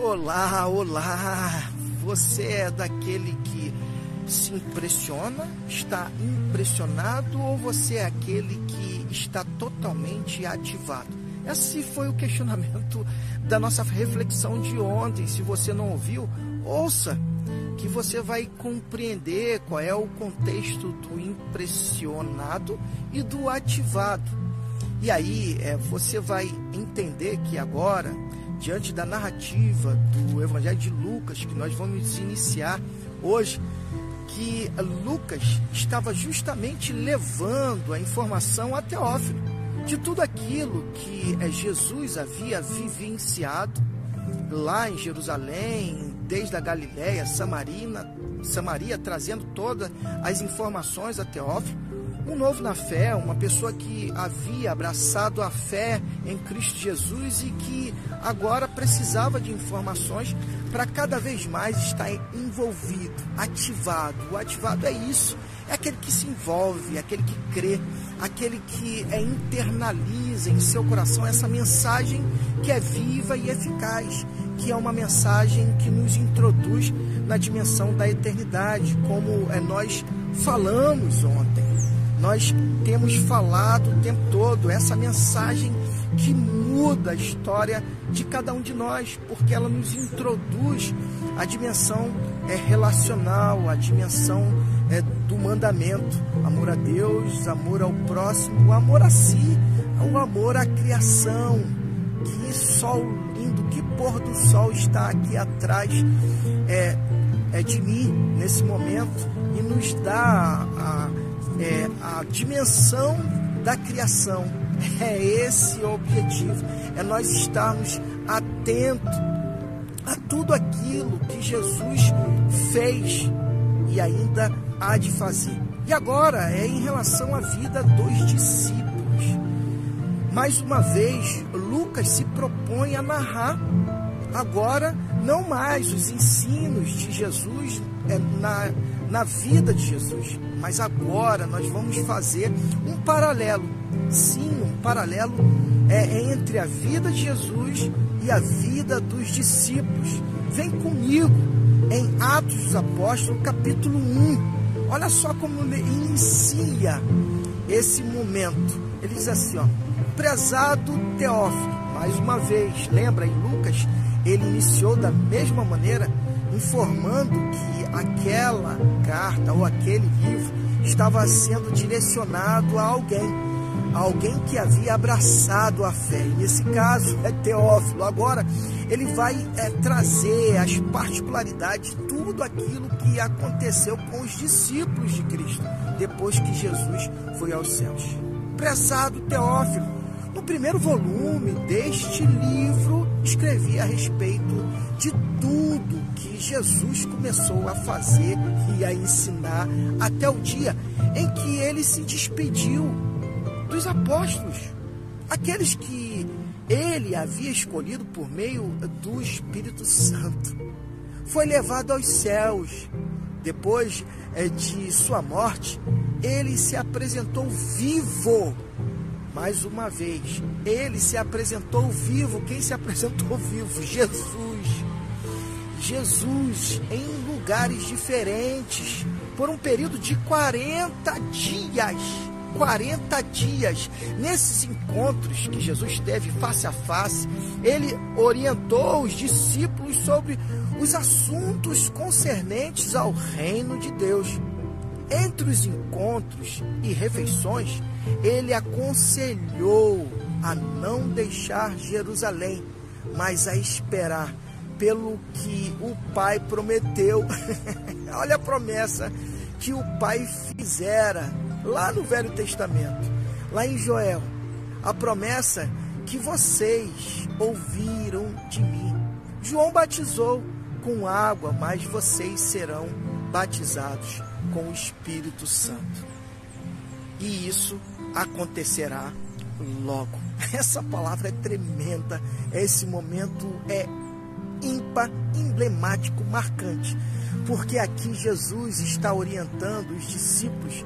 Olá, olá! Você é daquele que se impressiona, está impressionado ou você é aquele que está totalmente ativado? Esse foi o questionamento da nossa reflexão de ontem. Se você não ouviu, ouça, que você vai compreender qual é o contexto do impressionado e do ativado. E aí é, você vai entender que agora, diante da narrativa do Evangelho de Lucas, que nós vamos iniciar hoje, que Lucas estava justamente levando a informação a Teófilo de tudo aquilo que é, Jesus havia vivenciado lá em Jerusalém, desde a Galiléia, Samarina, Samaria, trazendo todas as informações a Teófilo. Um novo na fé, uma pessoa que havia abraçado a fé em Cristo Jesus e que agora precisava de informações para cada vez mais estar envolvido, ativado. O ativado é isso, é aquele que se envolve, é aquele que crê, aquele que é, internaliza em seu coração essa mensagem que é viva e eficaz, que é uma mensagem que nos introduz na dimensão da eternidade, como é, nós falamos ontem. Nós temos falado o tempo todo essa mensagem que muda a história de cada um de nós, porque ela nos introduz a dimensão é, relacional, a dimensão é, do mandamento, amor a Deus, amor ao próximo, o amor a si, o amor à criação. Que sol lindo, que pôr do sol está aqui atrás é, é de mim nesse momento e nos dá a, é, a dimensão da criação. É esse o objetivo, é nós estarmos atentos a tudo aquilo que Jesus fez e ainda há de fazer. E agora é em relação à vida dos discípulos. Mais uma vez, Lucas se propõe a narrar agora não mais os ensinos de Jesus é, na, na vida de Jesus, mas agora nós vamos fazer um paralelo, sim, um paralelo é, entre a vida de Jesus e a vida dos discípulos. Vem comigo em Atos dos Apóstolos, capítulo 1. Olha só como ele inicia esse momento. Ele diz assim, ó, prezado Teófilo, mais uma vez, lembra em Lucas, ele iniciou da mesma maneira, informando que aquela carta ou aquele livro estava sendo direcionado a alguém, a alguém que havia abraçado a fé. E nesse caso é Teófilo. Agora ele vai é, trazer as particularidades de tudo aquilo que aconteceu com os discípulos de Cristo depois que Jesus foi aos céus. Prezado Teófilo, no primeiro volume deste livro escrevi a respeito de tudo que Jesus começou a fazer e a ensinar até o dia em que ele se despediu dos apóstolos, aqueles que ele havia escolhido por meio do Espírito Santo. Foi levado aos céus. Depois eh, de sua morte, ele se apresentou vivo mais uma vez, ele se apresentou vivo. Quem se apresentou vivo? Jesus. Jesus em lugares diferentes por um período de 40 dias. 40 dias. Nesses encontros que Jesus teve face a face, ele orientou os discípulos sobre os assuntos concernentes ao reino de Deus. Entre os encontros e refeições, ele aconselhou a não deixar Jerusalém, mas a esperar pelo que o Pai prometeu. Olha a promessa que o Pai fizera lá no Velho Testamento, lá em Joel. A promessa que vocês ouviram de mim. João batizou com água, mas vocês serão batizados com o Espírito Santo. E isso acontecerá logo. Essa palavra é tremenda. Esse momento é ímpar, emblemático, marcante. Porque aqui Jesus está orientando os discípulos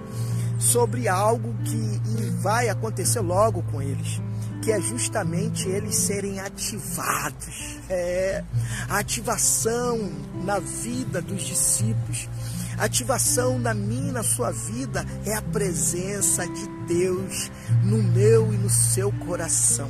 sobre algo que vai acontecer logo com eles. que é justamente eles serem ativados. É, a ativação na vida dos discípulos, ativação na minha na sua vida é a presença de Deus no meu e no seu coração.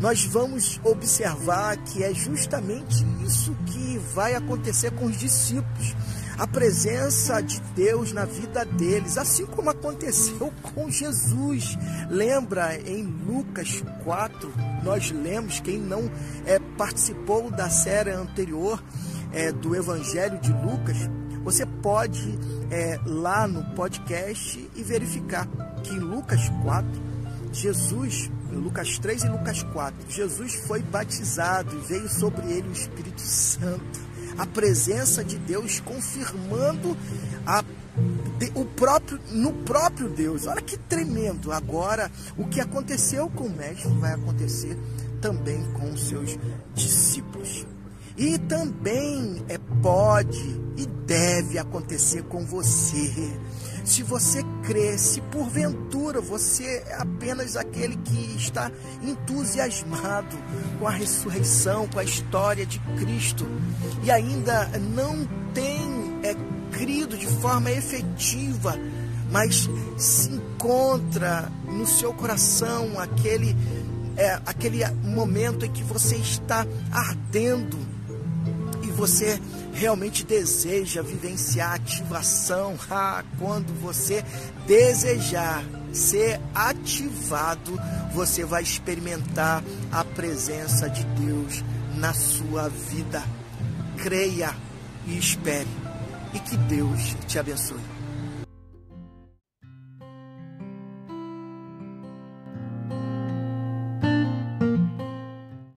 Nós vamos observar que é justamente isso que vai acontecer com os discípulos a presença de Deus na vida deles, assim como aconteceu com Jesus. Lembra em Lucas 4, nós lemos, quem não é, participou da série anterior é, do Evangelho de Lucas, você pode é, lá no podcast e verificar que em Lucas 4, Jesus, Lucas 3 e Lucas 4, Jesus foi batizado e veio sobre ele o Espírito Santo a presença de Deus confirmando a, o próprio, no próprio Deus. Olha que tremendo. Agora, o que aconteceu com o mestre vai acontecer também com os seus discípulos. E também é, pode e deve acontecer com você. Se você crê, se porventura você é apenas aquele que está entusiasmado com a ressurreição, com a história de Cristo e ainda não tem é, crido de forma efetiva, mas se encontra no seu coração aquele, é, aquele momento em que você está ardendo e você realmente deseja vivenciar ativação, ah, quando você desejar ser ativado, você vai experimentar a presença de Deus na sua vida. Creia e espere. E que Deus te abençoe.